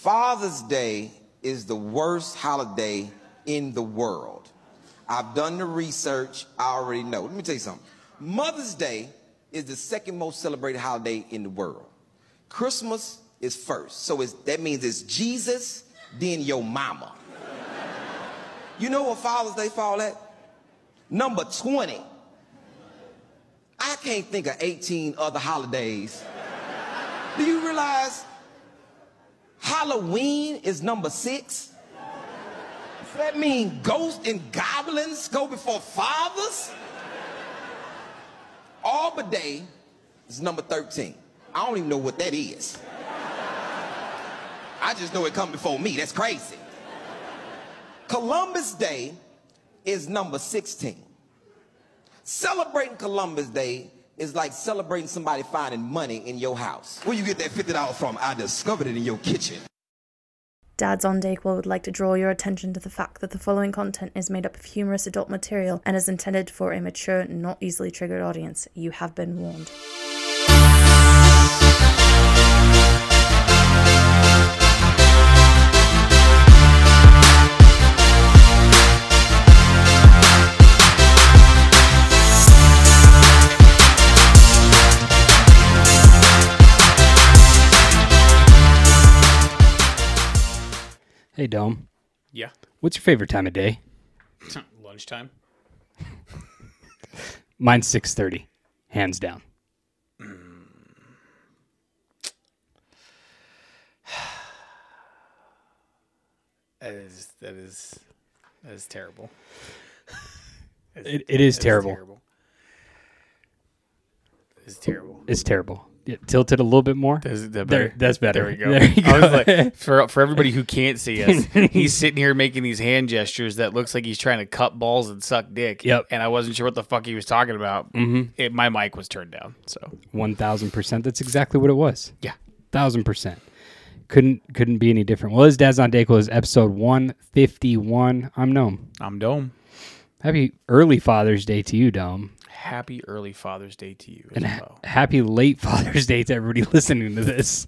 Father's Day is the worst holiday in the world. I've done the research, I already know. Let me tell you something. Mother's Day is the second most celebrated holiday in the world. Christmas is first. So that means it's Jesus, then your mama. You know what Father's Day fall at? Number 20. I can't think of 18 other holidays. Do you realize Halloween is number six? Does that mean ghosts and goblins go before fathers? Arbor Day is number 13. I don't even know what that is. I just know it come before me. That's crazy. Columbus Day is number 16. Celebrating Columbus Day is like celebrating somebody finding money in your house. Where you get that $50 from? I discovered it in your kitchen. Dads on Dayquil would like to draw your attention to the fact that the following content is made up of humorous adult material and is intended for a mature, not easily triggered audience. You have been warned. Hey, Dome. Yeah. What's your favorite time of day? Lunchtime. Mine's six thirty, hands down. That is that is that is terrible. It, it is terrible. terrible. It's terrible. It's terrible. Yeah, tilt it a little bit more. Is that There, that's better. There we go. There you I was go. like, for for everybody who can't see us, he's sitting here making these hand gestures that looks like he's trying to cut balls and suck dick. Yep. And I wasn't sure what the fuck he was talking about. Mm-hmm. It, my mic was turned down, so One thousand percent. That's exactly what it was. yeah. Thousand percent. Couldn't couldn't be any different. Well, his dad's on Dayquil is episode one fifty one. I'm Gnome. I'm Dome. Happy early Father's Day to you, Dome, Happy early Father's Day to you as and ha- well. happy late Father's Day to everybody listening to this.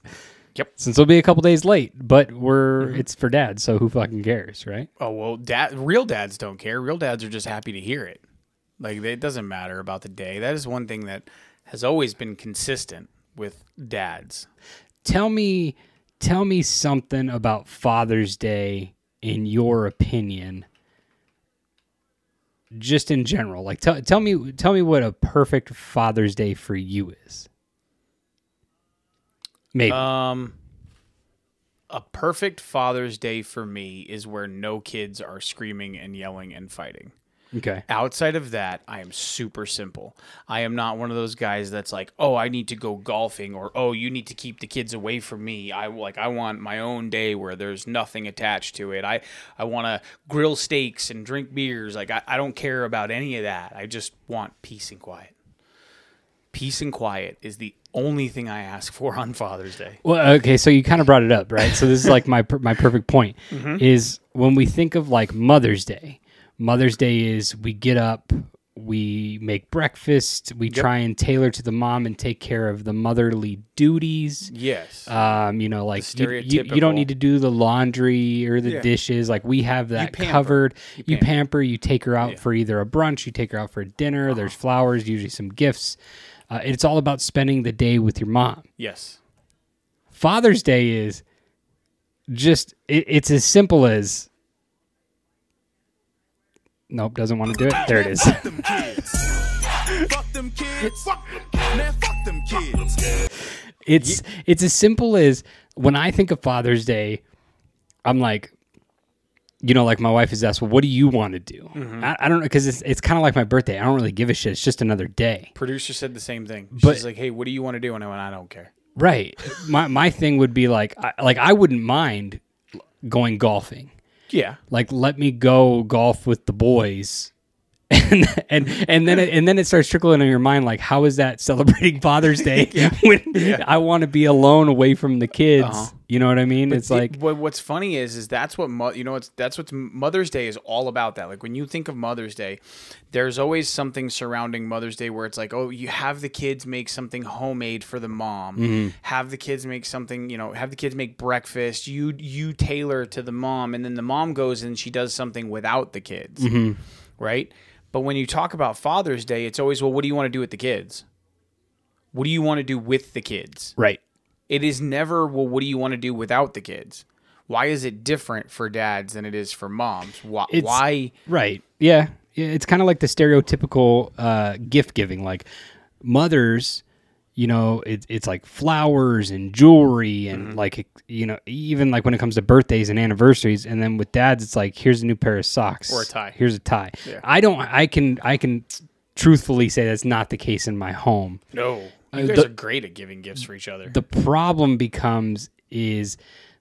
Yep. Since it'll be a couple days late, but we're mm-hmm. it's for dads, so who fucking cares, right? Oh well, dad. Real dads don't care. Real dads are just happy to hear it. Like it doesn't matter about the day. That is one thing that has always been consistent with dads. tell me tell me something about father's day in your opinion just in general like tell, tell me tell me what a perfect father's day for you is maybe Um, a perfect Father's Day for me is where no kids are screaming and yelling and fighting. Okay Outside of that, I am super simple. I am not one of those guys that's like, "Oh, I need to go golfing," or "Oh, you need to keep the kids away from me." I like, I want my own day where there's nothing attached to it. I, I want to grill steaks and drink beers. Like, I, I don't care about any of that. I just want peace and quiet. Peace and quiet is the only thing I ask for on Father's Day. well okay so you kind of brought it up right so this is like my per- my perfect point mm-hmm. is when we think of like mother's day mother's day is we get up we make breakfast we try and tailor to the mom and take care of the motherly duties Yes. um, you know, like you, you, you don't need to do the laundry or the Yeah. dishes. Like we have that pamper. covered. You, You pamper. pamper. You take her out Yeah. Uh-huh. for either a brunch. You take her out for a dinner. There's flowers, usually some gifts. Uh, it's all about spending the day with your mom. yes. Father's Day is just it, it's as simple as. Nope, doesn't want to do it. There it is. Fuck them kids. Fuck them kids. Man, fuck them kids. It's it's as simple as when I think of Father's Day, I'm like, you know, like my wife is asked, well, what do you want to do? Mm-hmm. I, I don't know because it's it's kind of like my birthday. I don't really give a shit. It's just another day, Producer said the same thing. But- She's like, "Hey, what do you want to do?" And I went, "I don't care." right? my my thing would be like, I, like I wouldn't mind going golfing. Yeah. Like, let me go golf with the boys and and and then it, and then it starts trickling in your mind like how is that celebrating Father's Day when I want to be alone away from the kids? Uh-huh. You know what I mean? it's It- like what's funny is is that's what mo- you know it's that's what Mother's Day is all about that like when you think of Mother's Day there's always something surrounding Mother's Day where it's like oh you have the kids make something homemade for the mom Mm-hmm. have the kids make something you know have the kids make breakfast you you tailor to the mom and then the mom goes and she does something without the kids Mm-hmm. right but when you talk about Father's Day it's always well what do you want to do with the kids what do you want to do with the kids right. it is never, well, what do you want to do without the kids? Why is it different for dads than it is for moms? Why? It's- why Right. Yeah. Yeah, It's kind of like the stereotypical uh, gift giving. Like mothers, you know, it, it's like flowers and jewelry and Mm-hmm. like, you know, even like when it comes to birthdays and anniversaries. And then with dads, it's like, here's a new pair of socks Or a tie. Here's a tie. I don't, I can, I can truthfully say that's not the case in my home. no? You Uh, guys the- are great at giving gifts for each other. The problem becomes is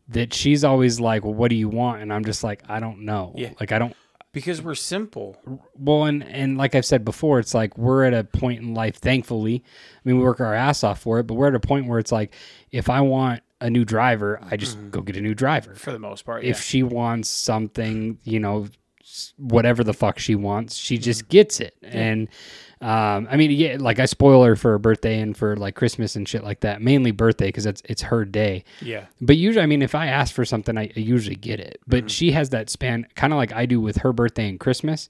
that she's always like, well, what do you want? And I'm just like, I don't know. Yeah. Like, I don't, because we're simple. well and and like i've said before it's like we're at a point in life thankfully i mean we work our ass off for it but we're at a point where it's like if i want a new driver i just mm-hmm. go get a new driver. For the most part, if she wants something you know whatever the fuck she wants she just mm-hmm. gets it. And um, I mean, yeah, like I spoil her for her birthday and for like Christmas and shit like that. Mainly birthday because it's it's her day. yeah, But usually, I mean, if I ask for something, I, I usually get it. But she has that span, kind of like I do with her birthday and Christmas.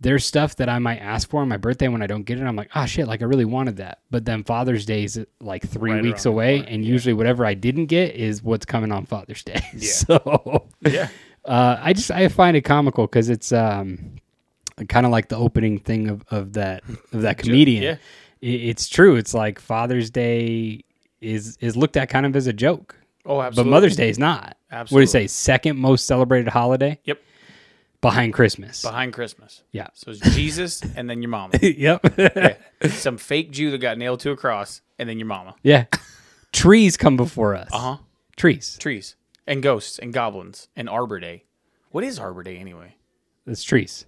There's stuff that I might ask for on my birthday when I don't get it. I'm like, oh shit, like I really wanted that. But then Father's Day is like three Right weeks away, and usually whatever I didn't get is what's coming on Father's Day. Yeah. so yeah. uh, I just I find it comical because it's um kind of like the opening thing of, of that of that comedian. yeah. I- it's true. It's like Father's Day is is looked at kind of as a joke. Oh, absolutely. But. Mother's Day is not. Absolutely. What do you say? Second most celebrated holiday Yep, behind Christmas. behind Christmas. Yeah. So it's Jesus and then your mama. yep. Yeah. Some fake Jew that got nailed to a cross and then your mama. yeah. Trees come before us. Uh huh. Trees. Trees and ghosts and goblins and Arbor Day. What is Arbor Day anyway? It's trees.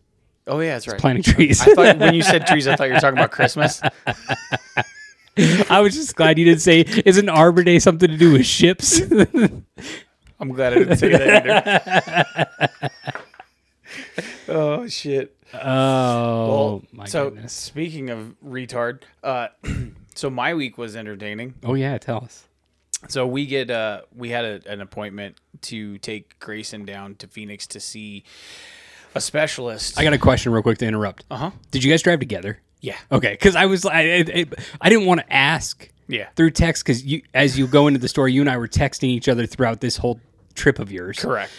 Oh yeah, that's right. Planting trees. I thought when you said trees, I thought you were talking about Christmas. I was just glad you didn't say, isn't Arbor Day something to do with ships? I'm glad I didn't say that either. oh shit. oh, my so goodness. speaking of retard, uh, so my week was entertaining. Oh, yeah. Tell us. So we get uh we had a, an appointment to take Grayson down to Phoenix to see a specialist. I got a question real quick to interrupt. uh huh. Did you guys drive together? Yeah. Okay, because I was I, I I didn't want to ask Yeah. through text because you as you go into the store, you and I were texting each other throughout this whole trip of yours. Correct.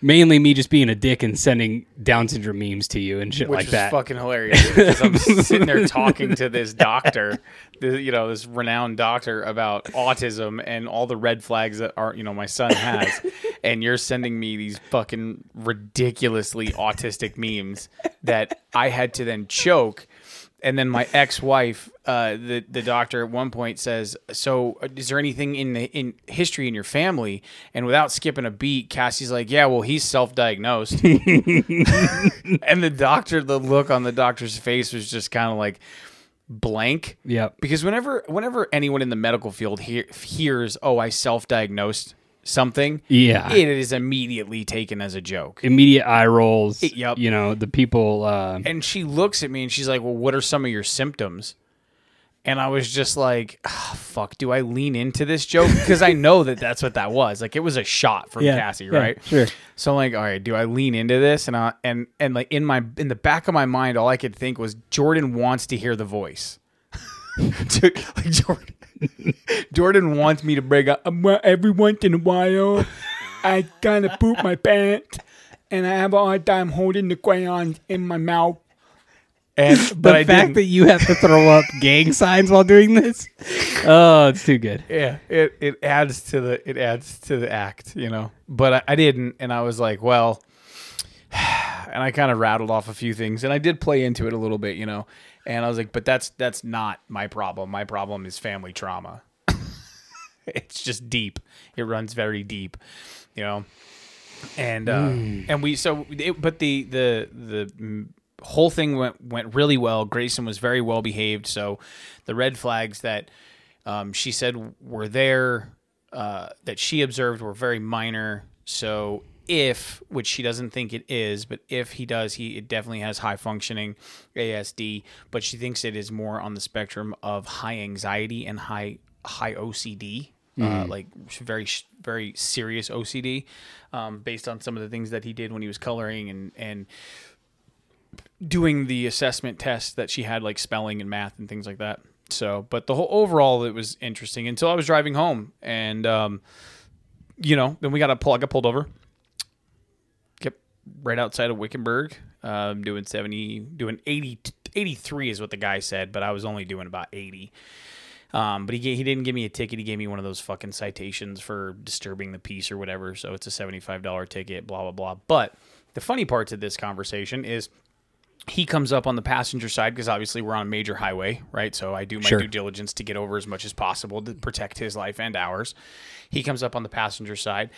Mainly me just being a dick and sending Down syndrome memes to you and shit Which like is that. fucking hilarious because I'm sitting there talking to this doctor, the, you know, this renowned doctor about autism and all the red flags that are, you know, my son has, and you're sending me these fucking ridiculously autistic memes that I had to then choke. And then my ex-wife, uh, the the doctor at one point says, "So, uh, is there anything in the in history in your family?" And without skipping a beat, Cassie's like, "Yeah, well, he's self-diagnosed." and the doctor the look on the doctor's face was just kind of like blank Yep. because whenever whenever anyone in the medical field hear, hears oh i self-diagnosed something Yeah. it is immediately taken as a joke Immediate eye rolls. Yep. You know the people. Uh, and she looks at me and she's like well what are some of your symptoms and i was just like ah, fuck do i lean into this joke because i know that that's what that was like it was a shot from cassie yeah, right Sure. So I'm like, all right, do I lean into this? And I, and and like in my in the back of my mind, all I could think was Jordan wants to hear the voice. Dude, like Jordan, Jordan wants me to break out. "Um, well, Every once in a while, I kind of poop my pants, and I have a hard time holding the crayons in my mouth. And but the I fact didn't. that you have to throw up gang signs while doing this, oh, it's too good. yeah, it, it adds to the it adds to the act, you know. But I, I didn't, and I was like, well, and I kind of rattled off a few things, and I did play into it a little bit, you know. And I was like, but that's that's not my problem. My problem is family trauma. it's just deep. It runs very deep, you know. And uh, and we so it, but the the the mm, whole thing went went really well. Grayson was very well behaved. So the red flags that um, she said were there uh, that she observed were very minor. So if, which she doesn't think it is, but if he does, he it definitely has high functioning ASD. But she thinks it is more on the spectrum of high anxiety and high high OCD. Uh, like very very serious OCD, um, based on some of the things that he did when he was coloring and and doing the assessment tests that she had, like spelling and math and things like that. So, but the whole overall, it was interesting until I was driving home, and um, you know, then we got a pull. I got pulled over. Right outside of Wickenburg, um, doing seventy, doing 80, 83 is what the guy said, but I was only doing about eighty. Um, but he he didn't give me a ticket. He gave me one of those fucking citations for disturbing the peace or whatever. So it's a seventy five dollar ticket. Blah blah blah. But the funny parts of this conversation is he comes up on the passenger side because obviously we're on a major highway, right? So I do my Sure. due diligence to get over as much as possible to protect his life and ours. He comes up on the passenger side.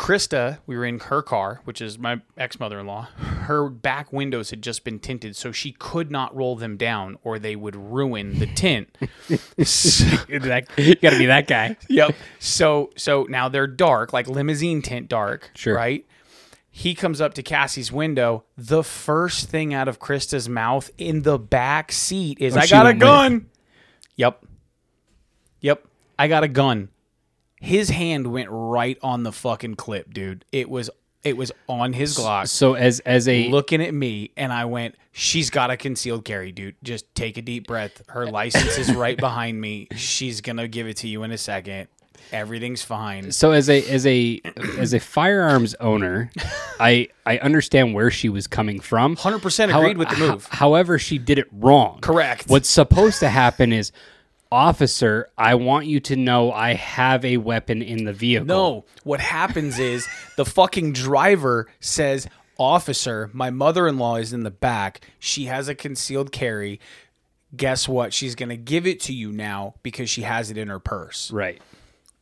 Krista, we were in her car, which is my ex mother in law. Her back windows had just been tinted, so she could not roll them down or they would ruin the tint. So- That- you got to be that guy. yep. So so now they're dark, like limousine tint dark. Sure. Right. He comes up to Cassie's window. The first thing out of Krista's mouth in the back seat is, Oh, "I got a went with it. gun." Yep. Yep. I got a gun. His hand went right on the fucking clip, dude. It was it was on his Glock So as as a looking at me and I went, She's got a concealed carry, dude. Just take a deep breath. Her license is right behind me. She's gonna give it to you in a second. Everything's fine. so as a as a as a firearms owner, I I understand where she was coming from. 100% How- agreed with the move. however, she did it wrong. Correct. What's supposed to happen is, officer, I want you to know I have a weapon in the vehicle. No, what happens is the fucking driver says, Officer, my mother in law is in the back. She has a concealed carry. Guess what? She's going to give it to you now because she has it in her purse. Right.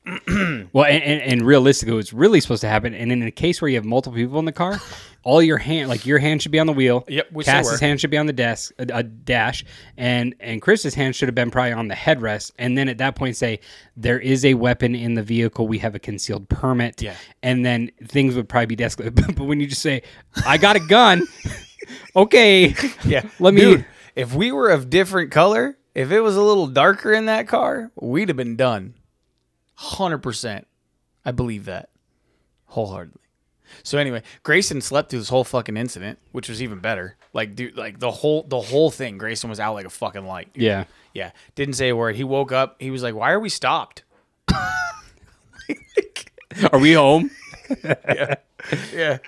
well, and, and, and realistically, what's really supposed to happen, and in a case where you have multiple people in the car, all your hand, like your hand should be on the wheel. Yep, Cass's hand should be on the desk, a, a dash, and and Chris's hand should have been probably on the headrest. And then at that point, say there is a weapon in the vehicle. We have a concealed permit. Yeah. And then things would probably be de-escalated. but when you just say, "I got a gun," okay. Yeah. Let me. Dude, if we were of different color, if it was a little darker in that car, we'd have been done. 100%. I believe that wholeheartedly. So anyway, Grayson slept through this whole fucking incident, which was even better. Like dude, like the whole the whole thing, Grayson was out like a fucking light. dude. Yeah. Yeah. Didn't say a word. He woke up, he was like, "Why are we stopped?" Are we home? yeah. Yeah.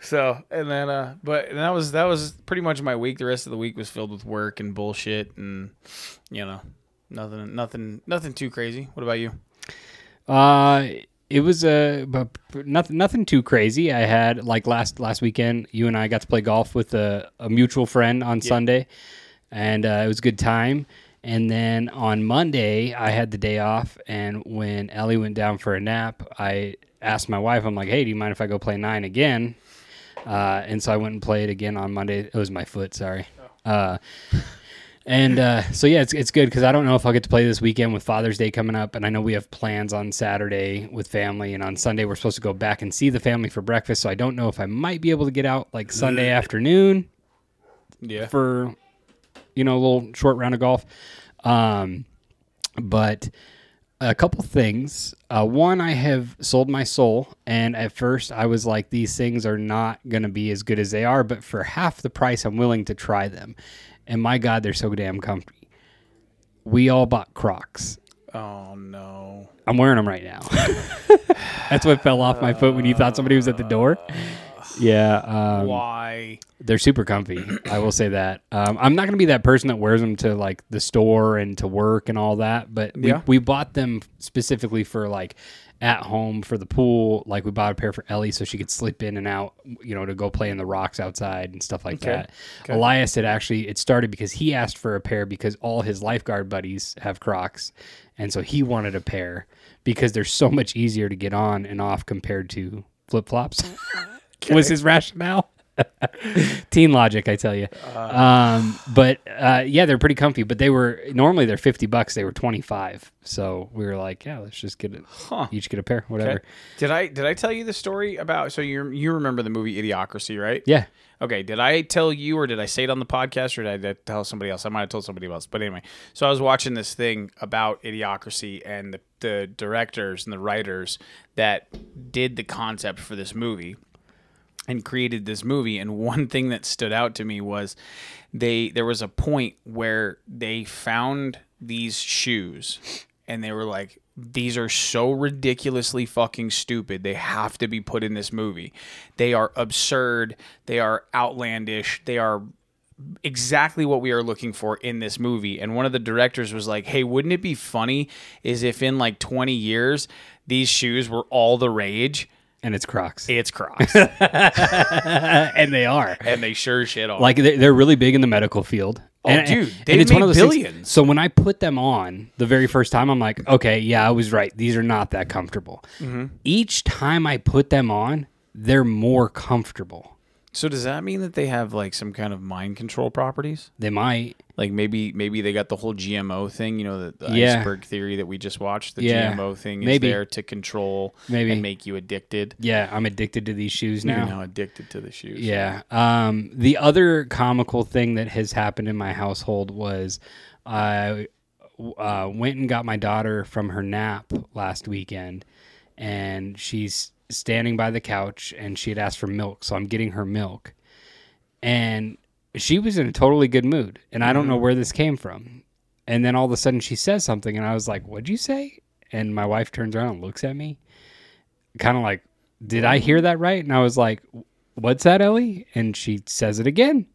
So and then uh but that was that was pretty much my week. The rest of the week was filled with work and bullshit and you know, nothing nothing nothing too crazy. What about you? Uh, it was a but nothing nothing too crazy. I had like last last weekend. You and I got to play golf with a, a mutual friend on Sunday, and uh, it was a good time. And then on Monday, I had the day off, and when Ellie went down for a nap, I asked my wife, "I'm like, hey, do you mind if I go play nine again?" Uh, and so I went and played again on Monday. It was my foot, sorry. Uh, and uh, so yeah, it's it's good because I don't know if I'll get to play this weekend with Father's Day coming up, and I know we have plans on Saturday with family, and on Sunday we're supposed to go back and see the family for breakfast. So I don't know if I might be able to get out like Sunday afternoon Yeah. for you know a little short round of golf. Um, but a couple things. Uh, one, I have sold my soul, and at first I was like, these things are not going to be as good as they are, but for half the price, I'm willing to try them. And my God, they're so damn comfy. We all bought Crocs. Oh no. I'm wearing them right now. That's what fell off my foot when you thought somebody was at the door. Yeah, um, Why? they're super comfy. I will say that. Um, I'm not going to be that person that wears them to like the store and to work and all that, but we, Yeah. we bought them specifically for like at home for the pool. Like we bought a pair for Ellie so she could slip in and out, you know, to go play in the rocks outside and stuff like Okay. that. Elias had actually, it started because he asked for a pair because all his lifeguard buddies have Crocs. And so he wanted a pair because they're so much easier to get on and off compared to flip flops. Was his rationale? Teen logic, I tell you. um, but uh, yeah, they're pretty comfy. But they were normally they're fifty bucks. They were twenty five. So we were like, yeah, let's just get it. Each get a pair, whatever. Okay. Did I did I tell you the story about? So you you remember the movie Idiocracy, right? Yeah. Okay. Did I tell you, or did I say it on the podcast, or did I tell somebody else? I might have told somebody else. But anyway, so I was watching this thing about Idiocracy and the, the directors and the writers that did the concept for this movie and created this movie and one thing that stood out to me was they there was a point where they found these shoes and they were like these are so ridiculously fucking stupid. They have to be put in this movie. They are absurd. They are outlandish. They are exactly what we are looking for in this movie. And one of the directors was like hey wouldn't it be funny is if in like 20 years these shoes were all the rage And it's Crocs, it's Crocs. and they are. and they sure shit are. Like they're, they're really big in the medical field. Oh, and, dude, they've it's one of those things- billions. so when I put them on the very first time, I'm like, okay, yeah, I was right. These are not that comfortable. Mm-hmm. Each time I put them on, they're more comfortable. so does that mean that they have like some kind of mind control properties? They might. Like maybe maybe they got the whole GMO thing, you know, the, the Yeah. iceberg theory that we just watched. The Yeah. GMO thing is Maybe. there to control Maybe. and make you addicted. Yeah, I'm addicted to these shoes You're now. now addicted to the shoes. Yeah. Um, the other comical thing that has happened in my household was I uh, went and got my daughter from her nap last weekend, and she's standing by the couch and she had asked for milk, so I'm getting her milk, and she was in a totally good mood, and I don't know mm-hmm. where this came from. And then all of a sudden she says something, and I was like, "What'd you say?" And my wife turns around and looks at me, kind of like, "Did I hear mm-hmm. that right?" And I was like, "What's that, Ellie?" And she says it again,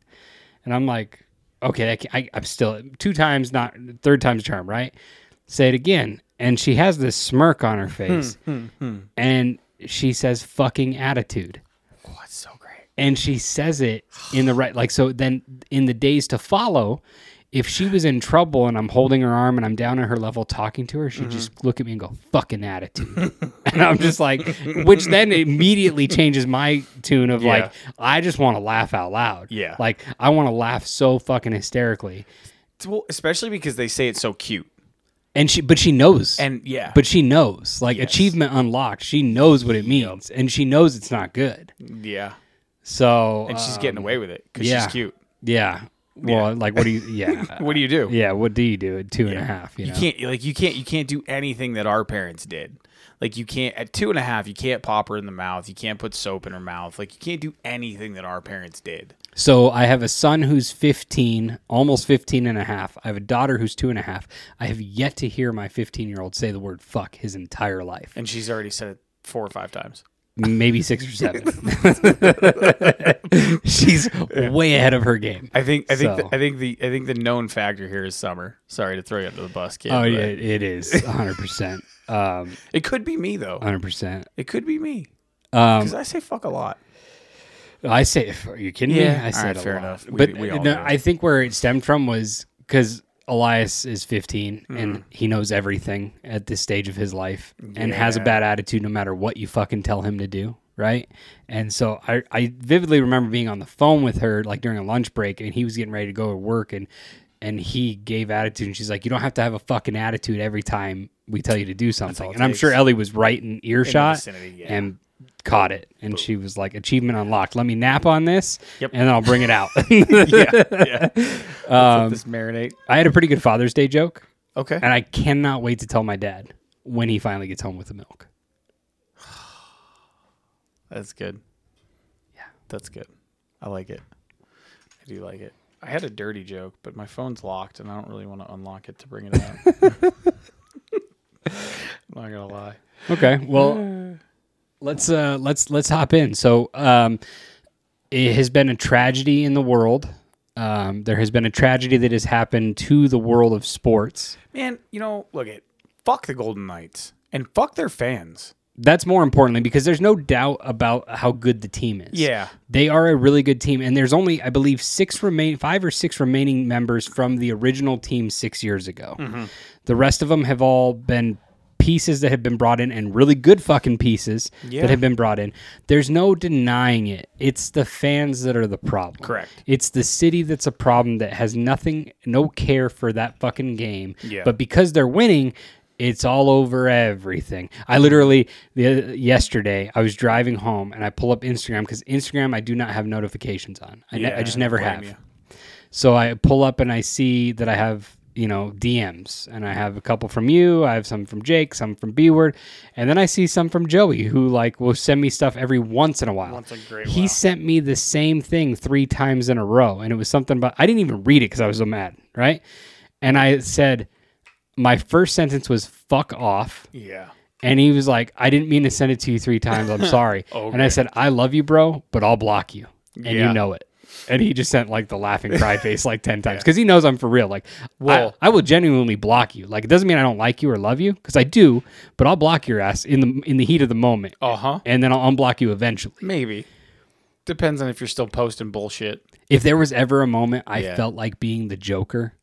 and I'm like, "Okay, I, I, I'm still two times, not third time's charm, right?" Say it again, and she has this smirk on her hmm, face, hmm, hmm. and she says, "Fucking attitude." Oh, that's so great. And she says it in the right like so then in the days to follow if she was in trouble and I'm holding her arm and I'm down at her level talking to her, she'd just mm-hmm. look at me and go, fucking attitude. and I'm just like, which then immediately changes my tune of like, I just want to laugh out loud. Yeah. Like, I want to laugh so fucking hysterically. Well, especially because they say it's so cute. And she, but she knows. And yeah. but she knows, like, achievement unlocked. She knows what it means and she knows it's not good. yeah. So, And she's uh, getting away with it because yeah. she's cute. yeah. Well, like, what do you, yeah. What do you do? Yeah, what do you do at two and a half? You, You know? can't like you can't you can't do anything that our parents did. Like you can't at two and a half, you can't pop her in the mouth. You can't put soap in her mouth. Like you can't do anything that our parents did. So I have a son who's 15, almost 15 and a half. I have a daughter who's two and a half. I have yet to hear my 15 year old say the word fuck his entire life. And she's already said it four or five times. Maybe six or seven. She's way ahead of her game. I think I think So- the, I think the I think the known factor here is summer. Sorry to throw you under the bus, kid. Oh, yeah, it is 100%. Um, It could be me though. 100%. It could be me. Um, Because I say fuck a lot. I say, are you kidding me? I said alright, a fair lot. enough. We- but we no. I think where it stemmed from was because Elias is 15 Mm. and he knows everything at this stage of his life and has a bad attitude no matter what you fucking tell him to do. Right. And so I, I vividly remember being on the phone with her like during a lunch break and he was getting ready to go to work and and he gave attitude and she's like, You don't have to have a fucking attitude every time we tell you to do something. And I'm sure Ellie was right in earshot vicinity, yeah. and caught it. And she was like, Achievement unlocked. Let me nap on this Yep. and then I'll bring it out. yeah, yeah. Um, this marinate. I had a pretty good Father's Day joke, Okay. and I cannot wait to tell my dad when he finally gets home with the milk. That's good. Yeah, that's good. I like it. I do like it. I had a dirty joke, but my phone's locked, and I don't really want to unlock it to bring it out. I'm not gonna lie. Okay, well, let's uh, let's let's hop in. So, um, it has been a tragedy in the world. Um, there has been a tragedy that has happened to the world of sports. Man, you know, look at fuck the Golden Knights and fuck their fans. That's more importantly because there's no doubt about how good the team is. Yeah. They are a really good team, and there's only, I believe, six remain, five or six remaining members from the original team six years ago. The rest of them have all been pieces that have been brought in and really good fucking pieces Yeah. that have been brought in. There's no denying it. It's the fans that are the problem. Correct. It's the city that's a problem that has nothing, no care for that fucking game. Yeah. But because they're winning, it's all over everything. I literally the yesterday I was driving home and I pull up Instagram because Instagram I do not have notifications on. I, ne- I just never have. you. So I pull up and I see that I have, you know, DMs and I have a couple from you, I have some from Jake, some from B Word, and then I see some from Joey who like will send me stuff every once in a while. Once a great he while. sent me the same thing 3 times in a row and it was something about I didn't even read it cuz I was so mad, right? And I said my first sentence was fuck off. Yeah. And he was like, I didn't mean to send it to you three times. I'm sorry. And I said, I love you, bro, but I'll block you. And Yeah. you know it. And he just sent like the laughing cry face like 10 times because he knows I'm for real. Like, Well- I, I will genuinely block you. Like, it doesn't mean I don't like you or love you because I do, but I'll block your ass in the in the heat of the moment. Uh huh. And then I'll unblock you eventually. Maybe. Depends on if you're still posting bullshit. If there was ever a moment I Yeah. felt like being the Joker,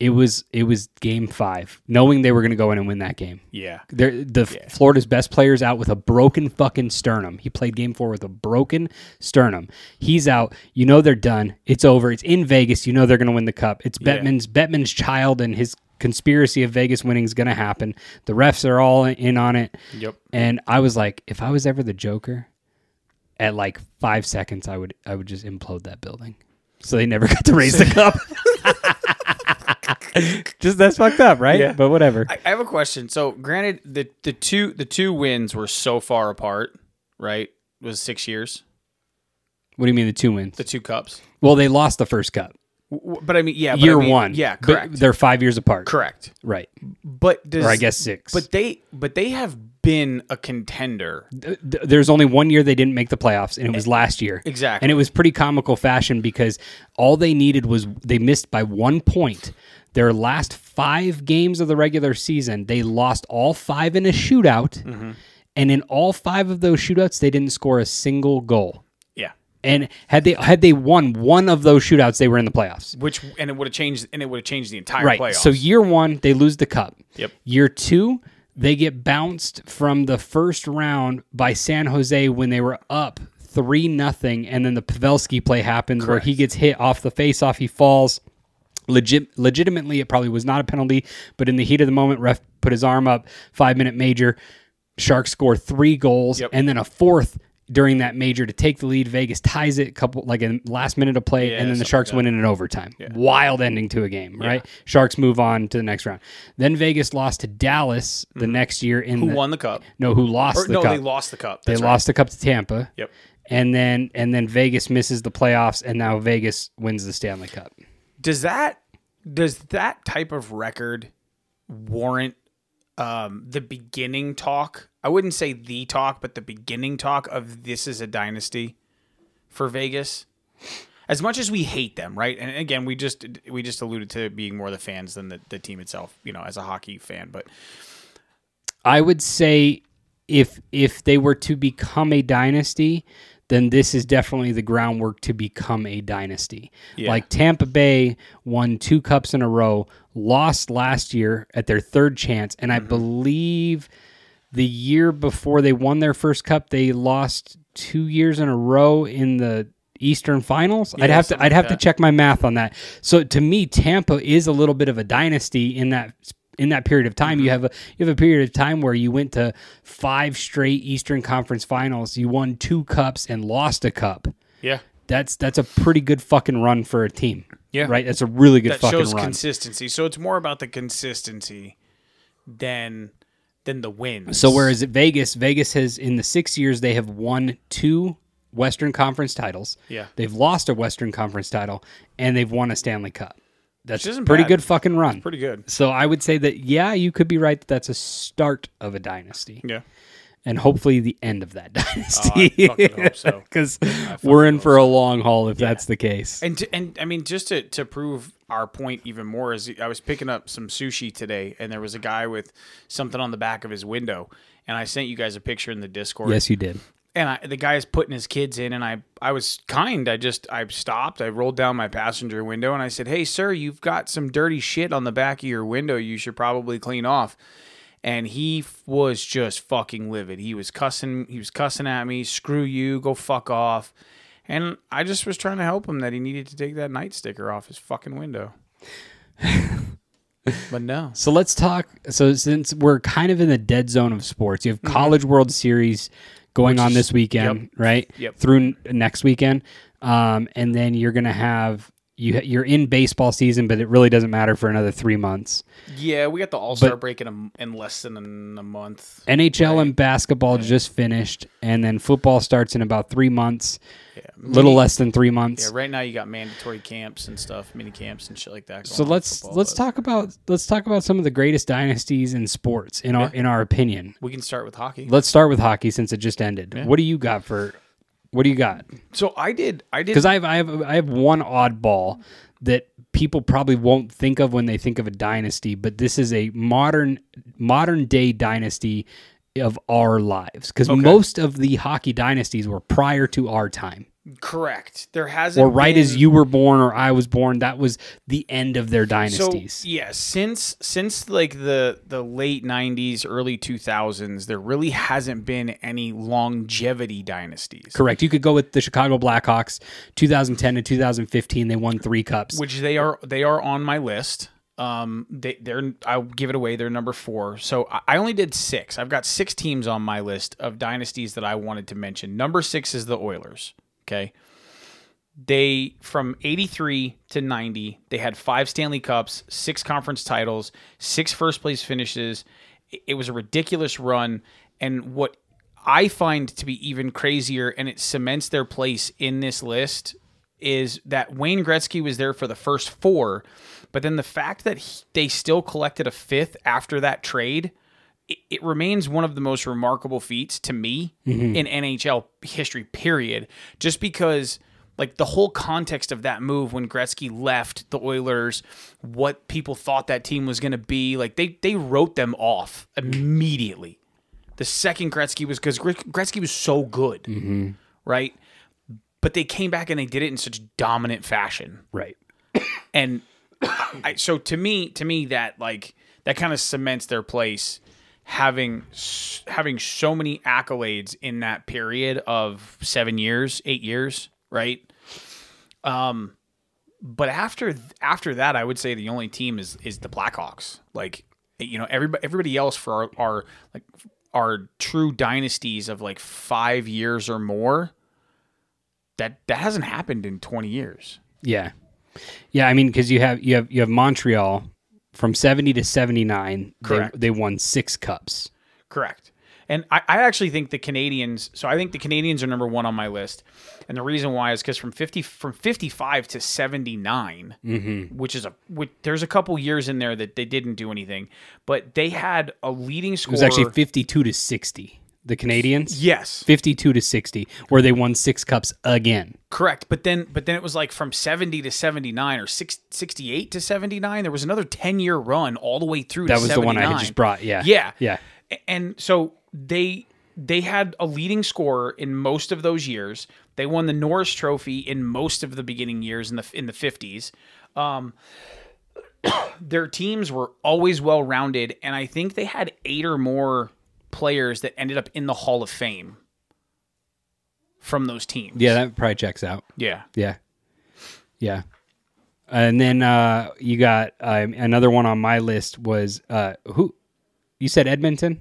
it was it was game five, knowing they were going to go in and win that game. Yeah. They're, the Florida's best player's out with a broken fucking sternum. He played game four with a broken sternum. He's out. You know they're done. It's over. It's in Vegas. You know they're going to win the cup. It's Yeah. Bettman's Bettman's child and his conspiracy of Vegas winning is going to happen. The refs are all in on it. Yep. And I was like, if I was ever the Joker, at like five seconds, I would I would just implode that building. So they never got to raise the cup. just that's fucked up, right? Yeah. But whatever. I, I have a question. So, granted, the the two the two wins were so far apart, right? It was six years. What do you mean the two wins? The two cups. Well, they lost the first cup. W- But I mean, yeah, but Year I mean- one. Yeah, But correct. they're five years apart. correct. Right. But does, Or I guess six. But they but they have been a contender. Th- th- there's only one year they didn't make the playoffs, and it was last year. Exactly. And it was pretty comical fashion because all they needed was they missed by one point. Their last five games of the regular season, they lost all five in a shootout. Mm-hmm. And in all five of those shootouts, they didn't score a single goal. Yeah. And had they had they won one of those shootouts, they were in the playoffs. Which and it would have changed and it would have changed the entire Right. playoffs. So year one, they lose the cup. Yep. Year two, they get bounced from the first round by San Jose when they were up three nothing, and then the Pavelski play happens where he gets hit off the face off, he falls. Legit, legitimately, it probably was not a penalty, but in the heat of the moment, ref put his arm up. Five minute major, Sharks score three goals, Yep. and then a fourth during that major to take the lead. Vegas ties it, a couple like a last minute of play, Yeah, and then the Sharks like win in an overtime. Wild ending to a game, right? Sharks move on to the next round. Then Vegas lost to Dallas the next year in Mm-hmm. who the, won the cup? no, who lost Or the no, cup? they lost the cup. They right. lost the cup to Tampa. Yep. And then and then Vegas misses the playoffs, and now Vegas wins the Stanley Cup. Does that does that type of record warrant um, the beginning talk? I wouldn't say the talk, but the beginning talk of this is a dynasty for Vegas. As much as we hate them, right? And again, we just we just alluded to being more the fans than the, the team itself, you know, as a hockey fan. But I would say if if they were to become a dynasty, then this is definitely the groundwork to become a dynasty. Yeah. Like Tampa Bay won two cups in a row, lost last year at their third chance, and I Mm-hmm. believe the year before they won their first cup, they lost two years in a row in the Eastern Finals. I'd have to I'd have to check my math on that. So to me, Tampa is a little bit of a dynasty in that in that period of time. You mm-hmm. have a you have a period of time where you went to five straight Eastern Conference Finals. You won two cups and lost a cup. yeah, That's that's a pretty good fucking run for a team. Yeah. right. That's a really good that fucking shows run. consistency. So it's more about the consistency than than the wins. So whereas at Vegas, Vegas has in the six years they have won two Western Conference titles. Yeah. They've lost a Western Conference title and they've won a Stanley Cup. That's isn't pretty bad. good fucking run. pretty good. So I would say that yeah, you could be right that that's a start of a dynasty. Yeah. And hopefully the end of that Oh, dynasty. I fucking hope so. Because we're in for a long haul if that's the case. And to, and I mean, just to, to prove our point even more, is I was picking up some sushi today, and there was a guy with something on the back of his window, and I sent you guys a picture in the Discord. yes, you did. And I, the guy is putting his kids in, and I I was kind. I just I stopped. I rolled down my passenger window, and I said, "Hey, sir, you've got some dirty shit on the back of your window. You should probably clean off." and he f- was just fucking livid. He was cussing. He was cussing at me. Screw you. Go fuck off. And I just was trying to help him that he needed to take that Knight sticker off his fucking window. but no. So let's talk. So since we're kind of in the dead zone of sports, you have mm-hmm. College World Series going on is- this weekend, yep. right? Yep. Through n- next weekend, um, and then you're gonna have you you're in baseball season, but it really doesn't matter for another three months. Yeah, we got the All Star break in, a, in less than a, month. NHL and basketball just finished, and then football starts in about three months, yeah. little Mini- less than three months. Yeah, right now you got mandatory camps and stuff, mini camps and shit like that. so going on in let's let's talk about let's talk about some of the greatest dynasties in sports in our in our opinion. We can start with hockey. Let's start with hockey since it just ended. What do you got for? What do you got? So I did. I did. Because I have I have I have one oddball that people probably won't think of when they think of a dynasty, but this is a modern modern day dynasty of our lives. Because most of the hockey dynasties were prior to our time, correct. There hasn't or right as you were born or I was born. That was the end of their So dynasties. yeah, since since like the the late '90s, early 2000s, there really hasn't been any longevity dynasties. Correct. You could go with the Chicago Blackhawks, 2010 to 2015. They won three cups. which they are they are on my list. Um, they they're I'll give it away. They're number four. So I only did six. I've got six teams on my list of dynasties that I wanted to mention. Number six is the Oilers. Okay. They from 83 to 90, they had five Stanley Cups, six conference titles, six first place finishes. It- was a ridiculous run. And what I find to be even crazier, and it cements their place in this list, is that Wayne Gretzky was there for the first four, but then the fact that he- they still collected a fifth after that trade, it, it remains one of the most remarkable feats to me mm-hmm. in NHL history. Period. Just because. Like the whole context of that move when Gretzky left the Oilers, what people thought that team was going to be, like they they wrote them off immediately. The second Gretzky was because Gretzky was so good, mm-hmm. right? But they came back and they did it in such dominant fashion right. and I, so to me to me that like that kind of cements their place having having so many accolades in that period of 7 years 8 years right? Um but after after that I would say the only team is is the Blackhawks. Like you know everybody everybody else for our, our like our true dynasties of like 5 years or more that that hasn't happened in 20 years. Yeah, yeah. I mean, because you have you have you have Montreal from seventy to seventy nine. Correct. They, they won six cups. Correct. And I, I actually think the Canadiens. So I think the Canadiens are number one on my list, and the reason why is because from fifty from fifty five to seventy mm-hmm. which is a which, there's a couple years in there that they didn't do anything, but they had a leading score. It was actually fifty two to sixty. The Canadiens. yes, Fifty two to sixty, where they won six cups again. correct. But then but then it was like from seventy to seventy nine or six, 68 to seventy nine. There was another ten year run all the way through. That was the one I had just brought. Yeah. Yeah. Yeah. And so they they had a leading scorer in most of those years. They won the Norris Trophy in most of the beginning years in the in the 50s. Um their teams were always well rounded and I think they had 8 or more players that ended up in the Hall of Fame from those teams. Yeah, that probably checks out. Yeah. Yeah. Yeah. And then uh, you got um, another one on my list was uh, who? You said Edmonton.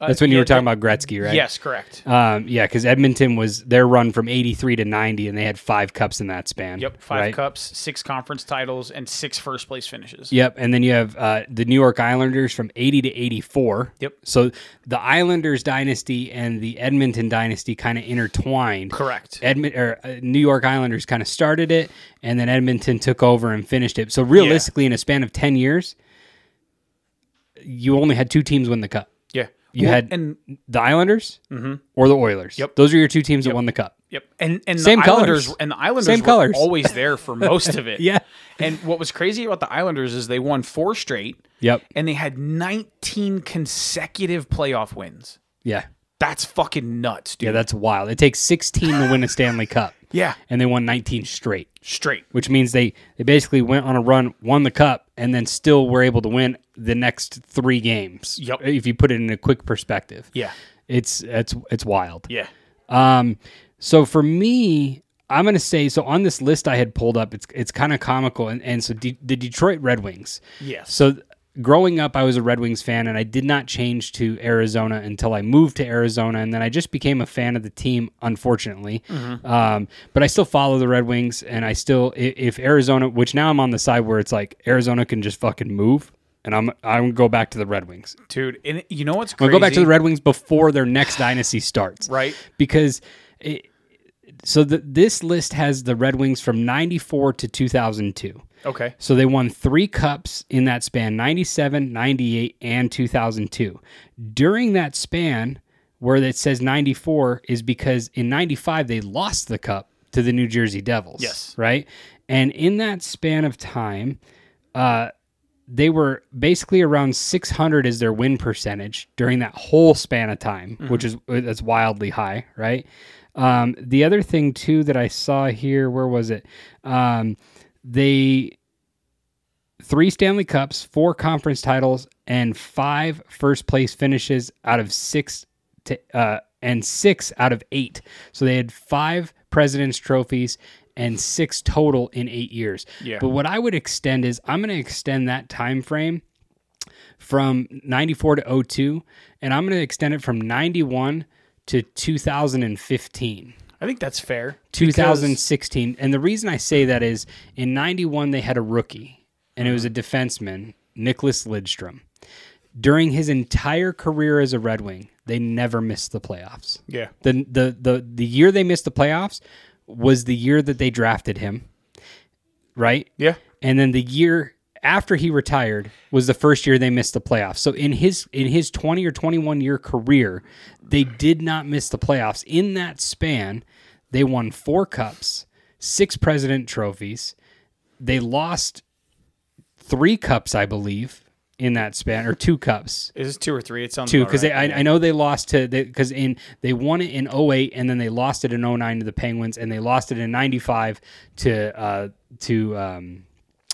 That's when you Uh, yeah, were talking they- about Gretzky, right? Yes, correct. Um, yeah, because Edmonton was their run from '83 to '90, and they had five cups in that span. Yep, 5 right? cups, 6 conference titles and six first place finishes. Yep, and then you have uh, the New York Islanders from 80 to 84. Yep. So the Islanders dynasty and the Edmonton dynasty kind of intertwined. Correct. Edmont or uh, New York Islanders kind of started it, and then Edmonton took over and finished it. So realistically, in a span of 10 years, you only had two teams win the cup. You Well, had and the Islanders mm-hmm. or the Oilers. Yep. Those are your two teams that won the cup. Yep, and and Same the Islanders colors. and the Islanders Same were colors. always there for most of it. Yeah. and what was crazy about the Islanders is they won four straight. Yep. and they had 19 consecutive playoff wins. Yeah. That's fucking nuts, dude. Yeah, that's wild. It takes 16 to win a Stanley Cup. Yeah. And they won 19 straight, straight. which means they, they basically went on a run, won the cup, and then still were able to win the next three games. Yep. If you put it in a quick perspective. Yeah. It's it's it's wild. Yeah. Um, so for me, I'm gonna say so on this list I had pulled up. It's it's kind of comical, and and so De- the Detroit Red Wings. Yes. So growing up, I was a Red Wings fan, and I did not change to Arizona until I moved to Arizona, and then I just became a fan of the team. Unfortunately, um, but I still follow the Red Wings, and I still if Arizona, which now I'm on the side where it's like Arizona can just fucking move. And I'm I'm gonna go back to the Red Wings. Dude, and you know what's I'm crazy? gonna go back to the Red Wings before their next dynasty starts. Right. Because it, so the, this list has the Red Wings from 94 to 2002. Okay. So they won three cups in that span 97, 98, and 2002. During that span, where it says 94 is because in 95 they lost the cup to the New Jersey Devils. Yes. Right. And in that span of time, uh, they were basically around 600 as their win percentage during that whole span of time, which is that's wildly high, right? Um, the other thing too that I saw here, where was it? Um, they three Stanley Cups, four conference titles, and five first place finishes out of six to uh, and six out of eight. So they had five President's trophies and six total in eight years. Yeah. But what I would extend is I'm going to extend that time frame from 94 to 02 and I'm going to extend it from 91 to 2015. I think that's fair. 2016. And the reason I say that is in 91, they had a rookie, and it was a defenseman, Nicholas Lidstrom. During his entire career as a Red Wing, they never missed the playoffs. Yeah. The, the, the, the year they missed the playoffs was the year that they drafted him, right? Yeah. And then the year after he retired was the first year they missed the playoffs. So in his in his 20 or 21 year career, they did not miss the playoffs. In that span, they won 4 cups, 6 president trophies. They lost 3 cups, I believe, in that span or 2 cups Is this two or three? It's sounds two because right. I, I know they lost to because in they won it in 08 and then they lost it in 09 to the Penguins and they lost it in 95 to uh to um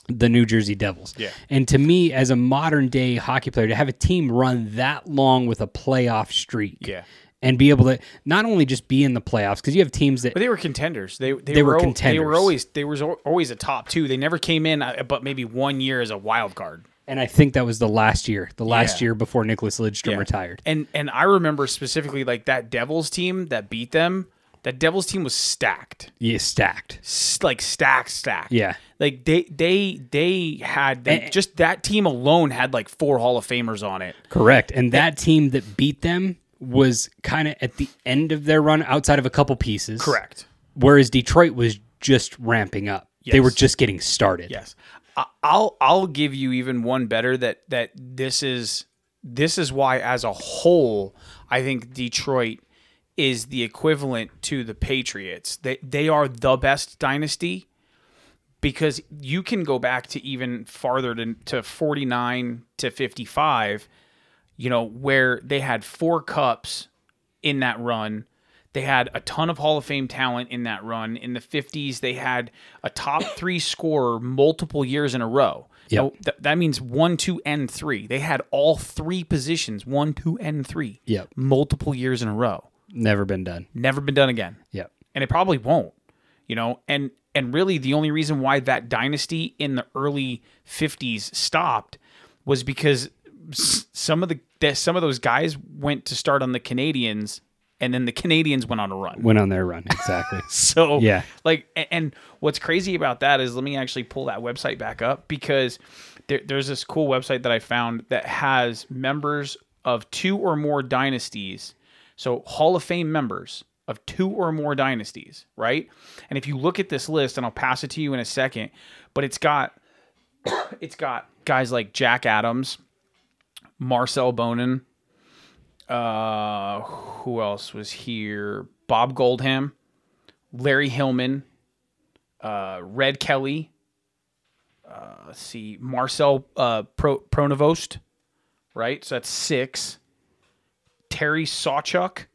the New Jersey Devils. Yeah. And to me as a modern day hockey player to have a team run that long with a playoff streak. Yeah. And be able to not only just be in the playoffs because you have teams that But they were contenders. They they, They were al- They were always they was always a top two. They never came in, uh, but maybe one year as a wild card. and I think that was the last year, the last Yeah. year before Nicholas Lidstrom Yeah. retired. And and I remember specifically like that Devils team that beat them. That Devils team was stacked, Yeah, stacked. S- like stacked, stacked. Yeah. like they they they had they, And- just that team alone had like four Hall of Famers on it. Correct. And that team that beat them was kind of at the end of their run outside of a couple pieces. Correct. Whereas Detroit was just ramping up. They were just getting started. Yes, I'll I'll give you even one better that that this is this is why as a whole I think Detroit is the equivalent to the Patriots. They they are the best dynasty because you can go back to even farther to, to 49 to 55 you know where they had four cups in that run they had a ton of hall of fame talent in that run in the 50s they had a top three scorer multiple years in a row Yep. Now, th- that means one two and three they had all three positions one two and three Yep. multiple years in a row Never been done. never been done again Yep. and it probably won't you know and and really the only reason why that dynasty in the early 50s stopped was because some of the that some of those guys went to start on the Canadiens and then the Canadiens went on a run Went on their run. Exactly. so Yeah. like a- and what's crazy about that is let me actually pull that website back up because there, there's this cool website that I found that has members of two or more dynasties. So Hall of Fame members of two or more dynasties, right? And if you look at this list, and I'll pass it to you in a second, but it's got it's got guys like Jack Adams, Marcel Bonin, uh, who else was here? Bob Goldham, Larry Hillman, uh, Red Kelly. Uh, let's see, Marcel uh, Pro- Pronovost, right? So that's six. Terry Sawchuk.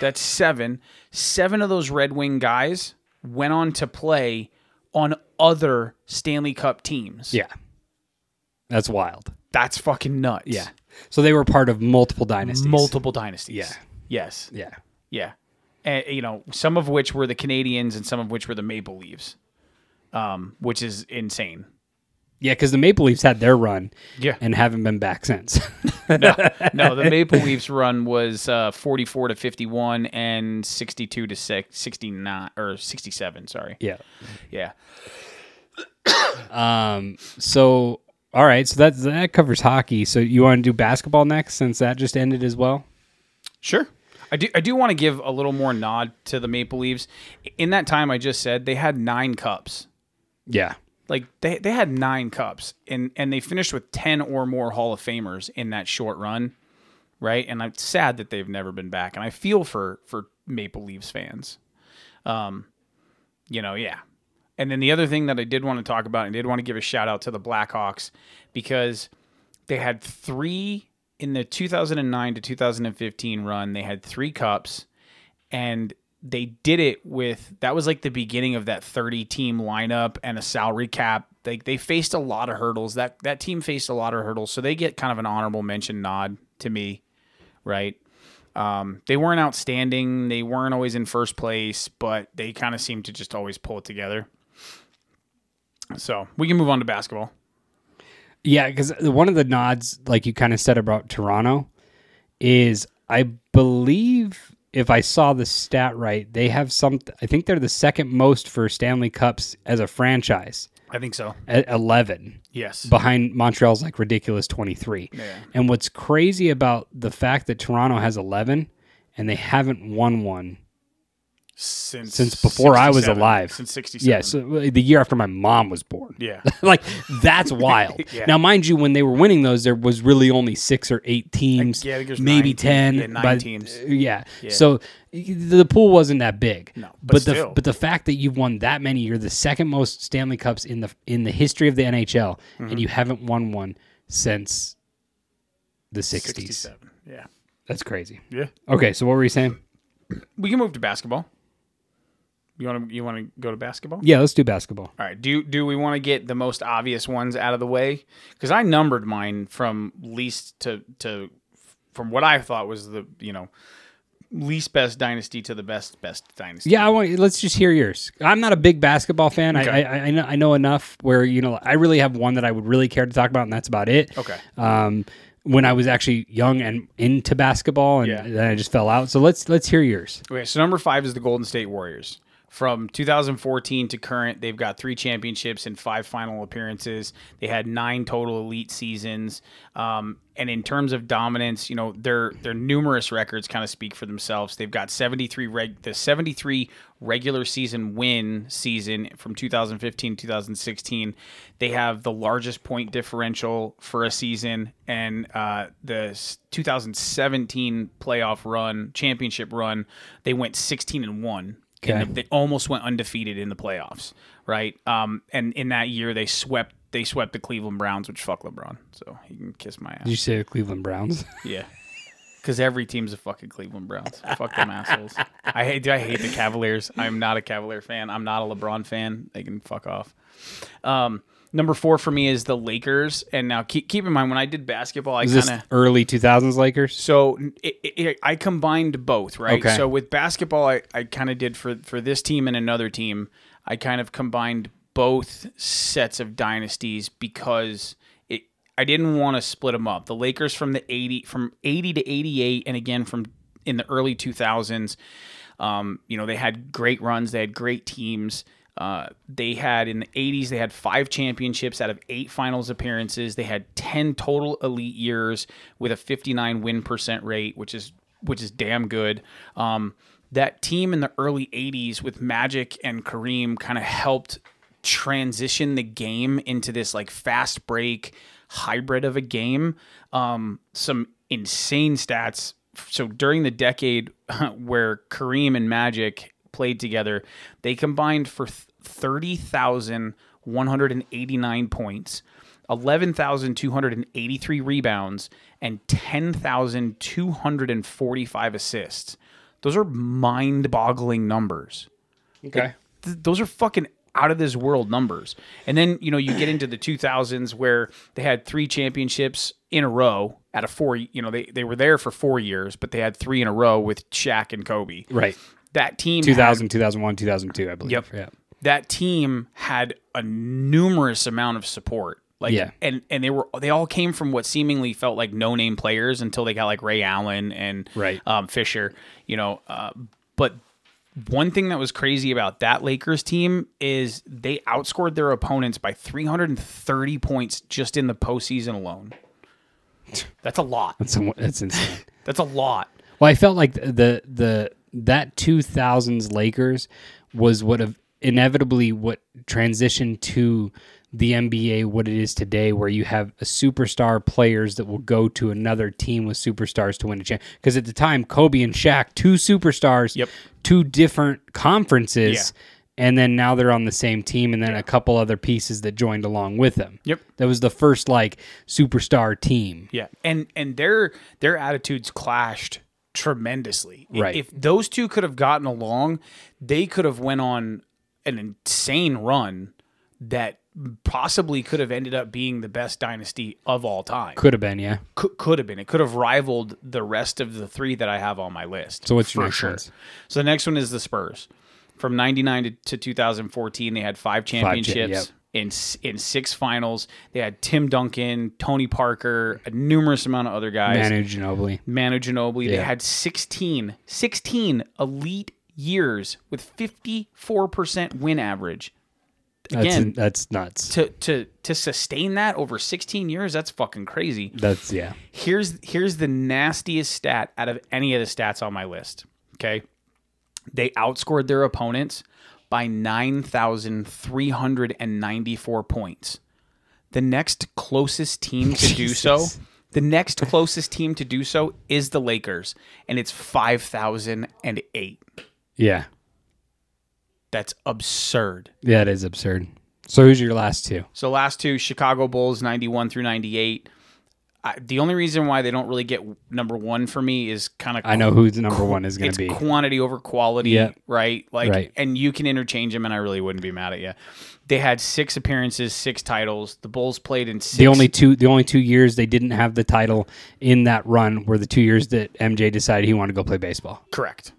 That's seven. Seven of those Red Wing guys went on to play on other Stanley Cup teams. Yeah. That's wild. That's fucking nuts. Yeah. So they were part of multiple dynasties. Multiple dynasties. Yeah. Yes. Yeah. Yeah. And, you know, some of which were the Canadiens and some of which were the Maple Leafs, um, which is insane. Yeah, because the Maple Leafs had their run Yeah. and haven't been back since. no, no, the Maple Leafs run was uh, 44 to 51 and 62 to six, 69 or 67, sorry. yeah. Yeah. Um. So, all right. So that that covers hockey. So you want to do basketball next, since that just ended as well? Sure. I do I do want to give a little more nod to the Maple Leafs. In that time I just said they had 9 cups. Yeah. Like they, they had 9 cups and and they finished with 10 or more Hall of Famers in that short run, right? And I'm sad that they've never been back and I feel for for Maple Leafs fans. Um you know, yeah. And then the other thing that I did want to talk about, and did want to give a shout out to the Blackhawks because they had three in the 2009 to 2015 run. They had three cups, and they did it with that was like the beginning of that 30 team lineup and a salary cap. They they faced a lot of hurdles. That that team faced a lot of hurdles, so they get kind of an honorable mention nod to me, right? Um, they weren't outstanding. They weren't always in first place, but they kind of seemed to just always pull it together. So we can move on to basketball. Yeah, because one of the nods, like you kind of said about Toronto, is I believe if I saw the stat right, they have some. I think they're the second most for Stanley Cups as a franchise I think so. at eleven, Yes. behind Montreal's like ridiculous twenty three. Yeah. And what's crazy about the fact that Toronto has eleven and they haven't won one since since before I was alive. Since sixty seven. Yeah, so uh, the year after my mom was born. Yeah. like that's wild. Yeah. Now, mind you, when they were winning those, there was really only six or eight teams, yeah, I think maybe nine ten. teams. Yeah, nine but- teams. uh, Yeah. So the pool wasn't that big. No, but but, the but the fact that you've won that many, you're the second most Stanley Cups in the in the history of the NHL, Mm-hmm. and you haven't won one since the '60s. Sixty seven. Yeah. That's crazy. Yeah. Okay, so what were you saying? We can move to basketball. You want to you want to go to basketball? Yeah, let's do basketball. All right. Do do we want to get the most obvious ones out of the way? Because I numbered mine from least to to from what I thought was the you know least best dynasty to the best best dynasty. Yeah, I want. Let's just hear yours. I'm not a big basketball fan. Okay. I, I I know I know enough where you know I really have one that I would really care to talk about, and that's about it. Okay. Um, when I was actually young and into basketball, and Yeah. then I just fell out. So let's let's hear yours. Okay, so number five is the Golden State Warriors. From 2014 to current, they've got three championships and five final appearances. They had nine total elite seasons. Um, and in terms of dominance, you know their their numerous records kind of speak for themselves. They've got 73 reg the 73 regular season win season from 2015 2016. They have the largest point differential for a season, and uh, the 2017 playoff run championship run, they went 16 and one. Okay. And they almost went undefeated in the playoffs, right? Um, and in that year, they swept they swept the Cleveland Browns, which fuck LeBron, so he can kiss my ass. Did you say the Cleveland Browns? Yeah. Because every team's a fucking Cleveland Browns. Fuck them assholes. I hate. I hate the Cavaliers. I'm not a Cavalier fan. I'm not a LeBron fan. They can fuck off. Um, number four for me is the Lakers. And now keep keep in mind when I did basketball, I kind of early 2000s Lakers? so it, it, I combined both, right? Okay. So with basketball, I, I kind of did for for this team and another team. I kind of combined both sets of dynasties because it. I didn't want to split them up. The Lakers from the eighty from eighty to eighty eight, and again from in the early two thousands. Um, you know, they had great runs. They had great teams. Uh, they had in the 80s, they had five championships out of eight finals appearances. They had 10 total elite years with a 59 win percent rate, which is which is damn good. Um, that team in the early 80s with Magic and Kareem kind of helped transition the game into this like fast break hybrid of a game. Um, some insane stats. So during the decade where Kareem and Magic played together, they combined for 30,189 points, 11,283 rebounds, and 10,245 assists. Those are mind-boggling numbers. Okay. Th- those are fucking out of this world numbers. And then, you know, you get into the 2000s where they had three championships in a row out of four, you know, they, they were there for four years, but they had three in a row with Shaq and Kobe. Right. That team, had- 2000, 2001, 2002, I believe. Yep. Yeah. That team had a numerous amount of support. Like, Yeah. and and they were they all came from what seemingly felt like no name players until they got like Ray Allen and Right. um, Fisher, you know. Uh, but one thing that was crazy about that Lakers team is they outscored their opponents by 330 points just in the postseason alone. That's a lot. That's, that's insane. That's a lot. Well, I felt like the the that 2000s Lakers was what inevitably what transitioned to the NBA what it is today where you have a superstar players that will go to another team with superstars to win a champ because at the time Kobe and Shaq two superstars Yep. two different conferences Yeah. and then now they're on the same team and then a couple other pieces that joined along with them. Yep. That was the first like superstar team. Yeah, and and their their attitudes clashed tremendously. Right. If those two could have gotten along, they could have went on an insane run that possibly could have ended up being the best dynasty of all time. Could have been, yeah. Could, could have been. It could have rivaled the rest of the three that I have on my list. So what's your for next sure. ones? So the next one is the Spurs. From 99 to, to 2014, they had five cha- championships yep. in in six finals. They had Tim Duncan, Tony Parker, a numerous amount of other guys. Manu Ginobili. Manu Ginobili. They had 16, 16 elite years with 54% win average. Again, that's nuts. to to to sustain that over 16 years, that's fucking crazy. That's yeah. Here's here's the nastiest stat out of any of the stats on my list. Okay. They outscored their opponents by 9,394 points. The next closest team to do so, the next closest team to do so is the Lakers, and it's 5,008. Yeah. That's absurd. Yeah, it is absurd. So who's your last two? So last two, Chicago Bulls, 91 through 98. I, the only reason why they don't really get number one for me is kind of I know who the number one is going to be. quantity over quality, Yeah. right? Like, Right. and you can interchange them, and I really wouldn't be mad at you. They had six appearances, six titles. The Bulls played in six. The only two the only two years they didn't have the title in that run were the two years that MJ decided he wanted to go play baseball. correct.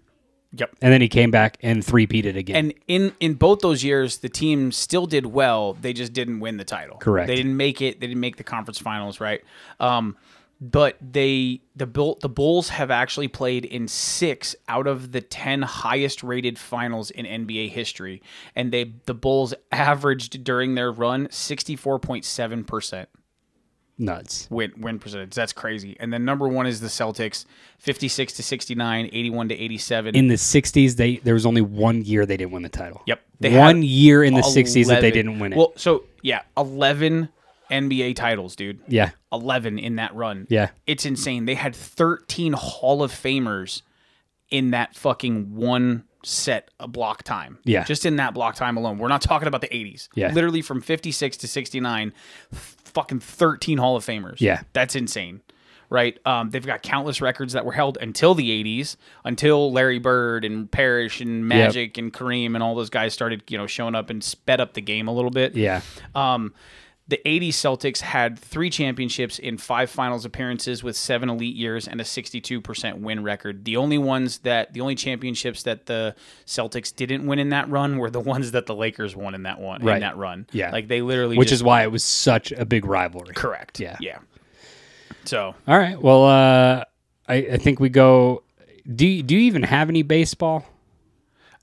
Yep. And then he came back and three-peated again. And in in both those years, the team still did well. They just didn't win the title. Correct. They didn't make it. They didn't make the conference finals, right? Um, but they the Bull, the Bulls have actually played in 6 out of the 10 highest rated finals in NBA history and they the Bulls averaged during their run 64.7%. Nuts. win win percentage. That's crazy. And then number one is the Celtics, fifty six to 69, 81 to eighty seven. In the 60s they there was only one year they didn't win the title. Yep. They one year in the 60s that they didn't win it. Well, so yeah, eleven NBA titles, dude. yeah. Eleven in that run. Yeah. it's insane. They had thirteen Hall of Famers in that fucking one set of block time. Yeah. just in that block time alone. We're not talking about the eighties. Yeah. literally from fifty six to sixty nine, fucking thirteen Hall of Famers. Yeah. that's insane. Right, um, they've got countless records that were held until the '80s, until Larry Bird and Parish and Magic and Kareem and all those guys started, you know, showing up and sped up the game a little bit. Yeah. Um, the 80s Celtics had three championships in five finals appearances with seven elite years and a 62% win record. The only ones that, the only championships that the Celtics didn't win in that run were the ones that the Lakers won in that one, Right. in that run. Yeah. Like they literally Which is why it was such a big rivalry. correct. Yeah. Yeah. So All right. Well, uh, I, I think we go. Do you, do you even have any baseball?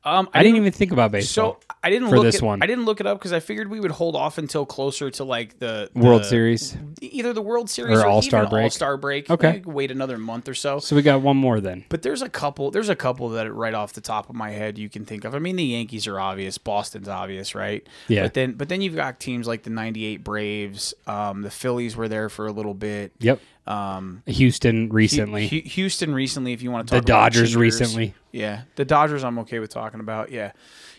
um, I, didn't even think about baseball. So I didn't for look this it, one. I didn't look it up because I figured we would hold off until closer to like the, World Series. either the World Series Or or, All-Star break. All Star break. Okay. Wait another month or so. So we got one more then. But there's a couple. There's a couple that right off the top of my head you can think of. I mean, the Yankees are obvious. Boston's obvious, right? Yeah. But then, but then you've got teams like the '98 Braves. Um, the Phillies were there for a little bit. Yep. Houston recently. Hu- Houston recently, if you want to The talk about Dodgers cheaters. recently. Yeah, the Dodgers. I'm okay with talking about. Yeah,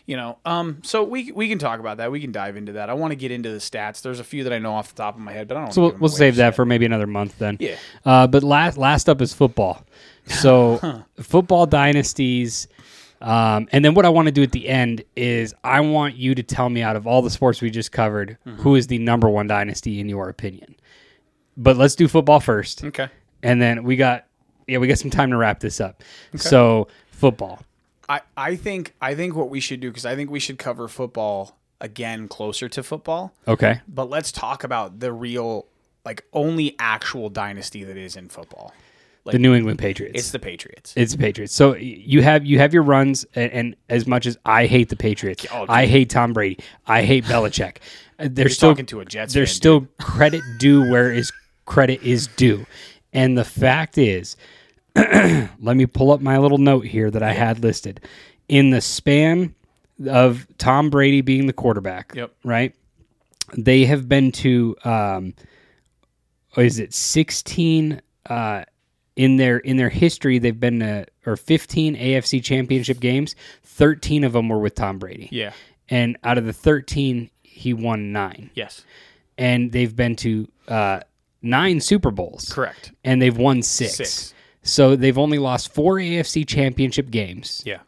you know. Um. So we we can talk about that. We can dive into that. I want to get into the stats. There's a few that I know off the top of my head, but I don't. so we'll, we'll save that for maybe another month then. Yeah. Uh, but last last up is football. So football dynasties. Um, and then what I want to do at the end is I want you to tell me out of all the sports we just covered, Mm-hmm. who is the number one dynasty in your opinion. But let's do football first. Okay. And then we got yeah, we got some time to wrap this up. So football. I, I think I think what we should do because I think we should cover football again closer to football. Okay. But let's talk about the real, like only actual dynasty that is in football. Like The New England Patriots. it's the Patriots. It's the Patriots. So you have you have your runs, and, and as much as I hate the Patriots, Oh. I hate Tom Brady, I hate Belichick. There's You're still talking to a Jets There's fan, still credit due where is credit is due, and the fact is, let me pull up my little note here that I had listed in the span of Tom Brady being the quarterback. Yep. Right. They have been to um, is it 16 uh, in their in their history they've been to or 15 AFC championship games 13 of them were with Tom Brady Yeah. and out of the 13 he won 9 Yes. and they've been to uh, 9 Super Bowls Correct. and they've won 6 Six. So they've only lost 4 AFC championship games Yeah.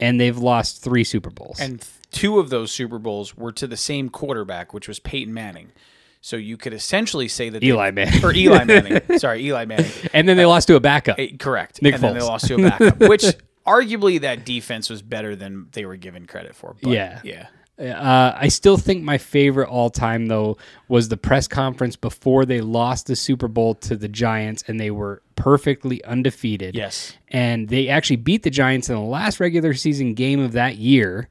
and they've lost 3 Super Bowls And two of those Super Bowls were to the same quarterback, which was Peyton Manning. So you could essentially say that they- Eli Manning. or Eli Manning. Sorry, Eli Manning. and then they lost to a backup Eh, correct. Nick and then they lost to a backup, which arguably that defense was better than they were given credit for. But Yeah. yeah. Uh, I still think my favorite all time though was the press conference before they lost the Super Bowl to the Giants and they were perfectly undefeated. Yes. And they actually beat the Giants in the last regular season game of that year.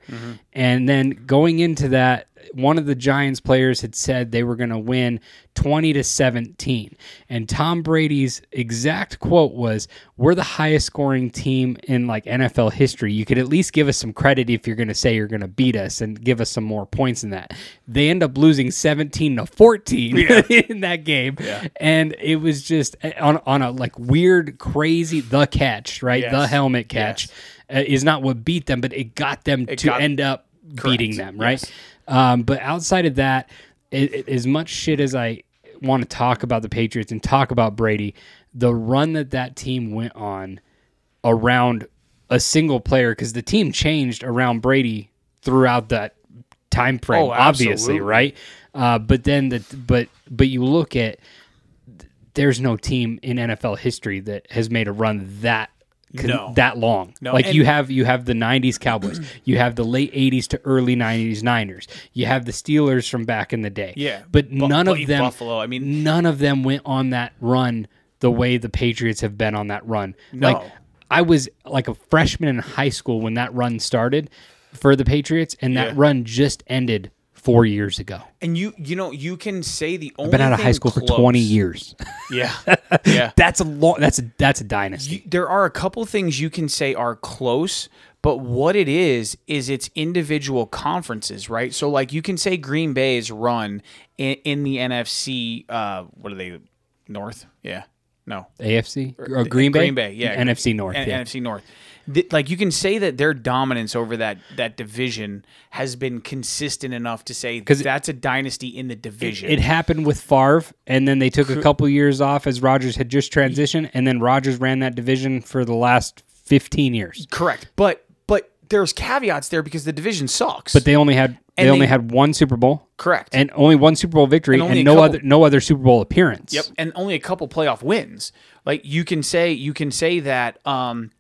And then going into that, one of the Giants players had said they were going to win 20 to 17. And Tom Brady's exact quote was, "We're the highest scoring team in like NFL history. You could at least give us some credit if you're going to say you're going to beat us and give us some more points than that." They end up losing 17 to 14 in that game. And it was just eh, on on a like weird crazy the catch, right? Yes. The helmet catch uh, is not what beat them, but it got them to got- end up beating them, right? Yes. Um, but outside of that, it, it- as much shit as I want to talk about the Patriots and talk about Brady, the run that that team went on around a single player because the team changed around Brady throughout that time frame, Oh, obviously, right? Uh, but then the but but you look at there's no team in NFL history that has made a run that con- No. that long. No, like and- you have you have the '90s Cowboys, you have the late '80s to early '90s Niners, you have the Steelers from back in the day. Yeah, but Bu- none of them. Buffalo, I mean- none of them went on that run the way the Patriots have been on that run. No. Like I was like a freshman in high school when that run started for the Patriots, and that Yeah. run just ended four years ago. And you you know, you can say the only I've been out of thing high school for 20 years. Yeah. Yeah. That's a long. That's a that's a dynasty. You- there are a couple things you can say are close, but what it is is it's individual conferences, right? So like you can say Green Bay's run in, in the NFC. Uh, what are they? North? Yeah. No. AFC uh, or Green Bay. Green Bay, yeah. NFC North. N- yeah. NFC North. Th- like you can say that their dominance over that that division has been consistent enough to say it- that's a dynasty in the division. It happened with Favre, and then they took a couple years off as Rodgers had just transitioned, and then Rodgers ran that division for the last 15 years. Correct. But but there's caveats there because the division sucks. But they only had they only they- had one Super Bowl, correct. and only one Super Bowl victory, And and, no couple- other no other Super Bowl appearance. Yep, and only a couple playoff wins. Like you can say, you can say that, um,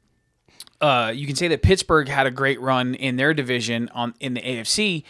uh, you can say that Pittsburgh had a great run in their division on in the AFC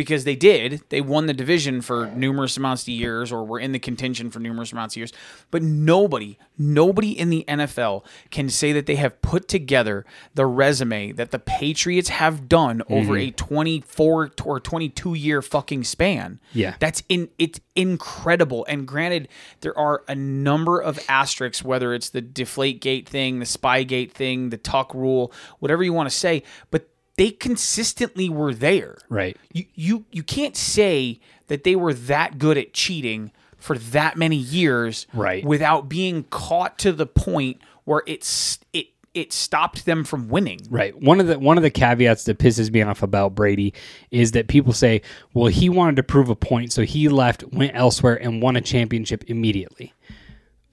because they did. They won the division for numerous amounts of years, or were in the contention for numerous amounts of years. But nobody, nobody in the NFL can say that they have put together the resume that the Patriots have done over mm-hmm. a twenty-four or twenty-two year fucking span. Yeah. That's in it's incredible. And granted, there are a number of asterisks, whether it's the deflate gate thing, the spy gate thing, the tuck rule, whatever you want to say, but they consistently were there. Right. You you you can't say that they were that good at cheating for that many years Right. without being caught to the point where it's it it stopped them from winning. Right. One of the one of the caveats that pisses me off about Brady is that people say, "Well, he wanted to prove a point, so he left, went elsewhere, and won a championship immediately."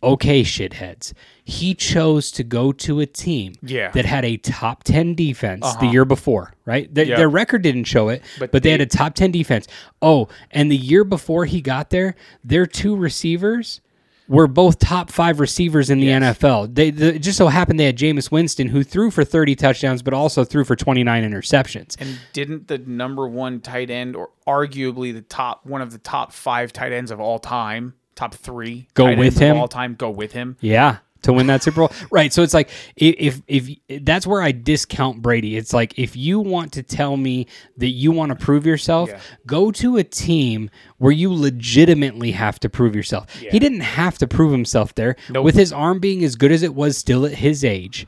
Okay, shitheads. He chose to go to a team Yeah. that had a top 10 defense the uh-huh. year before, right? Their, Yeah. their record didn't show it, but, But they, had a top 10 defense. Oh, and the year before he got there, their two receivers were both top five receivers in the NFL. They the, it just so happened they had Jameis Winston, who threw for 30 touchdowns, but also threw for 29 interceptions. And didn't the number one tight end, or arguably the top one of the top five tight ends of all time, top three, Go with him? all time, go with him? Yeah, to win that Super Bowl. right. So it's like i- if if that's where I discount Brady. It's like if you want to tell me that you want to prove yourself, Yeah. go to a team where you legitimately have to prove yourself. He didn't have to prove himself there Nope. with his arm being as good as it was still at his age.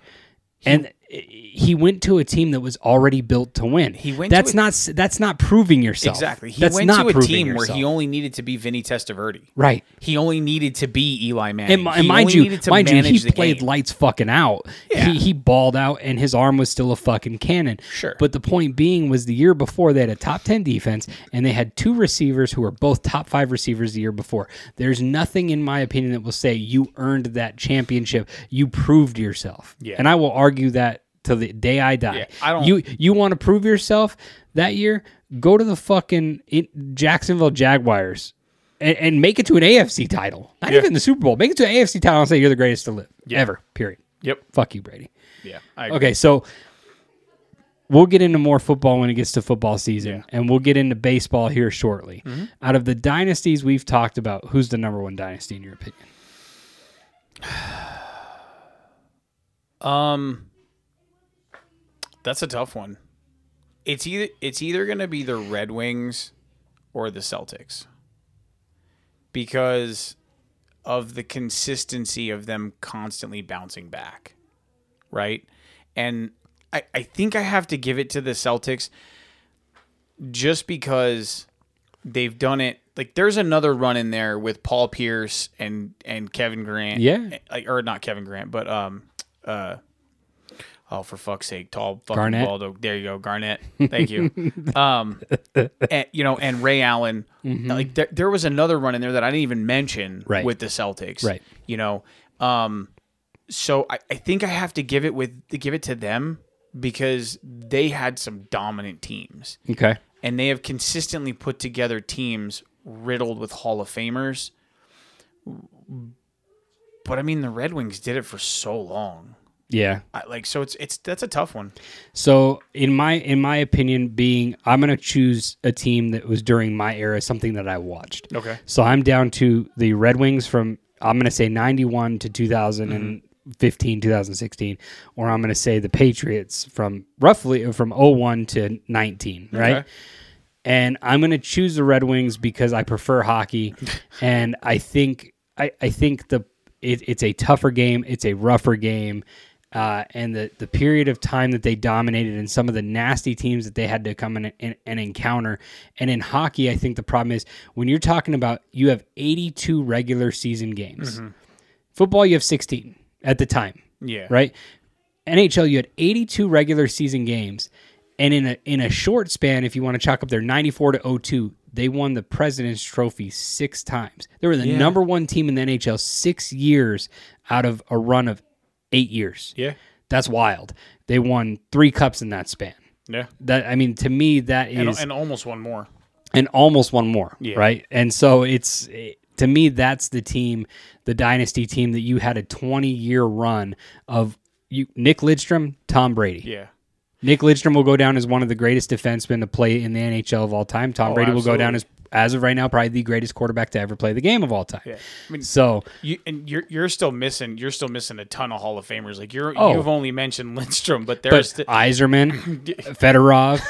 and he went to a team that was already built to win. He went to That's a- not that's not proving yourself. Exactly. He That's went to a team where he only needed to be Vinny Testaverde. right. He only needed to be Eli Manning. And, and He mind you, to mind you, he played game. lights fucking out. Yeah. He he balled out, and his arm was still a fucking cannon. Sure. But the point being was the year before they had a top ten defense, and they had two receivers who were both top five receivers the year before. There's nothing in my opinion that will say you earned that championship. You proved yourself. Yeah. And I will argue that to the day I die. Yeah, I don't- You you want to prove yourself that year? Go to the fucking Jacksonville Jaguars. And, and make it to an AFC title, not Yeah. even the Super Bowl. Make it to an AFC title and say you're the greatest to live ever. Period. Yep. Fuck you, Brady. Yeah. Okay, so we'll get into more football when it gets to football season, Yeah. Mm-hmm. and we'll get into baseball here shortly. Out of the dynasties we've talked about, who's the number one dynasty in your opinion? Um, that's a tough one. It's either it's either going to be the Red Wings or the Celtics because of the consistency of them constantly bouncing back, right? And I, I think I have to give it to the Celtics just because they've done it. Like there's another run in there with Paul Pierce and and Kevin Grant. Yeah. like or not Kevin Grant, but um uh oh for fuck's sake, tall fucking Garnett? Waldo. There you go, Garnett. Thank you. um, and, you know, and Ray Allen. Like there, there was another run in there that I didn't even mention Right. with the Celtics. Right. You know, um, so I, I think I have to give it with to give it to them because they had some dominant teams Okay. and they have consistently put together teams riddled with Hall of Famers. But I mean, the Red Wings did it for so long. Yeah. I, like, so it's it's that's a tough one. So in my in my opinion, being I'm gonna choose a team that was during my era, something that I watched. Okay. So I'm down to the Red Wings from I'm gonna say 91 to 2015, mm-hmm. 2016, or I'm gonna say the Patriots from roughly uh, from 01 to 19, right? Okay. and I'm going to choose the Red Wings because I prefer hockey, and I think I, I think the it, it's a tougher game, it's a rougher game, uh, and the the period of time that they dominated and some of the nasty teams that they had to come in and, and encounter, and in hockey, I think the problem is when you're talking about you have 82 regular season games, football you have 16 at the time Yeah. right? NHL, you had 82 regular season games, and in a in a short span, if you want to chalk up their 94 to 02, they won the President's Trophy six times. They were the Yeah. number one team in the NHL six years out of a run of eight years. Yeah. That's wild. They won three cups in that span. Yeah. That I mean, to me, that is And, and almost one more. and almost one more, Yeah. right? And so it's to me that's the team, the dynasty team that you had a 20 year run of you Nick Lidstrom, Tom Brady. Yeah. Nick Lidstrom will go down as one of the greatest defensemen to play in the NHL of all time. Tom Oh, Brady will go down as. As of right now probably the greatest quarterback to ever play the game of all time. Yeah. I mean, So you and you're you're still missing you're still missing a ton of Hall of Famers. Like you're Oh. you've only mentioned Lindstrom, but but there's the, Yzerman, Fedorov,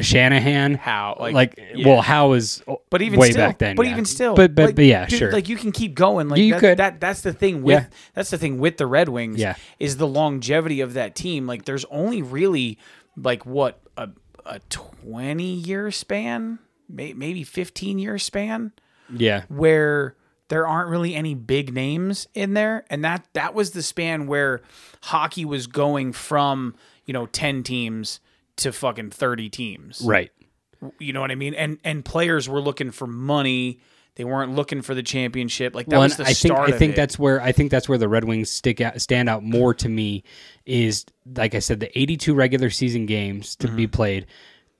Shanahan, how like like, yeah. well, how is But even way still, back then? but yeah. even still, but but, like, but yeah, dude, sure. Like you can keep going. Like You that, could. that that's the thing with Yeah. that's the thing with the Red Wings. Yeah. is the longevity of that team. Like there's only really like what a a twenty year span, may, maybe fifteen year span yeah, where there aren't really any big names in there, and that that was the span where hockey was going from you know ten teams to fucking thirty teams. Right. You know what I mean? And and players were looking for money. They weren't looking for the championship. Like that Well, was the I think start I think it. that's where I think that's where the Red Wings stick out, stand out more to me is like I said the 82 regular season games to Mm-hmm. be played,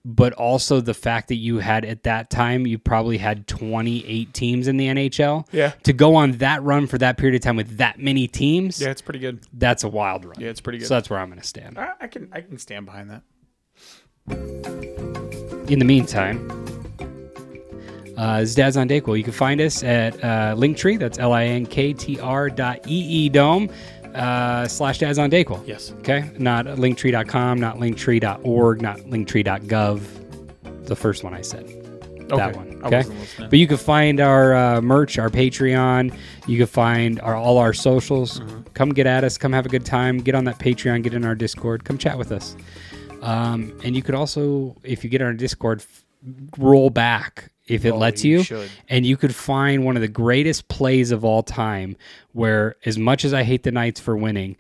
but also the fact that you had at that time you probably had 28 teams in the NHL. Yeah. To go on that run for that period of time with that many teams, yeah, it's pretty good. that's a wild run. Yeah, it's pretty good. So that's where I'm going to stand. I, I can I can stand behind that. In the meantime, uh, this is Dad's on Dayquil. You can find us at uh, Linktree. That's L I N K T R dot E E dome uh, slash Dad's on Dayquil. Yes. Okay. Not linktree.com, not linktree.org, not linktree.gov. The first one I said. That one. Okay. But you can find our uh, merch, our Patreon. You can find our, all our socials. Mm-hmm. Come get at us. Come have a good time. Get on that Patreon. Get in our Discord. Come chat with us. Um, and you could also, if you get on our Discord, roll back if it Oh, lets you you. And you could find one of the greatest plays of all time where, as much as I hate the Knights for winning,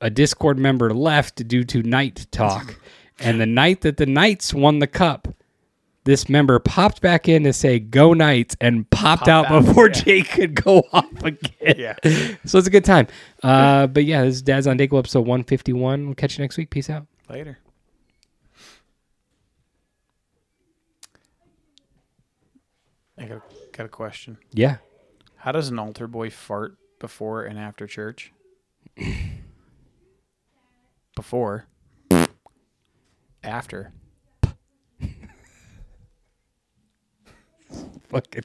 a Discord member left due to Knight talk. and the night that the Knights won the cup, this member popped back in to say "Go Knights" and popped out, out, before yeah. Jake could go off again. Yeah. so it's a good time. Uh, but yeah, this is Dad's on Dayquil episode one fifty one. We'll catch you next week. Peace out. Later. I got a, got a question. Yeah. How does an altar boy fart before and after church? before. After. Fucking.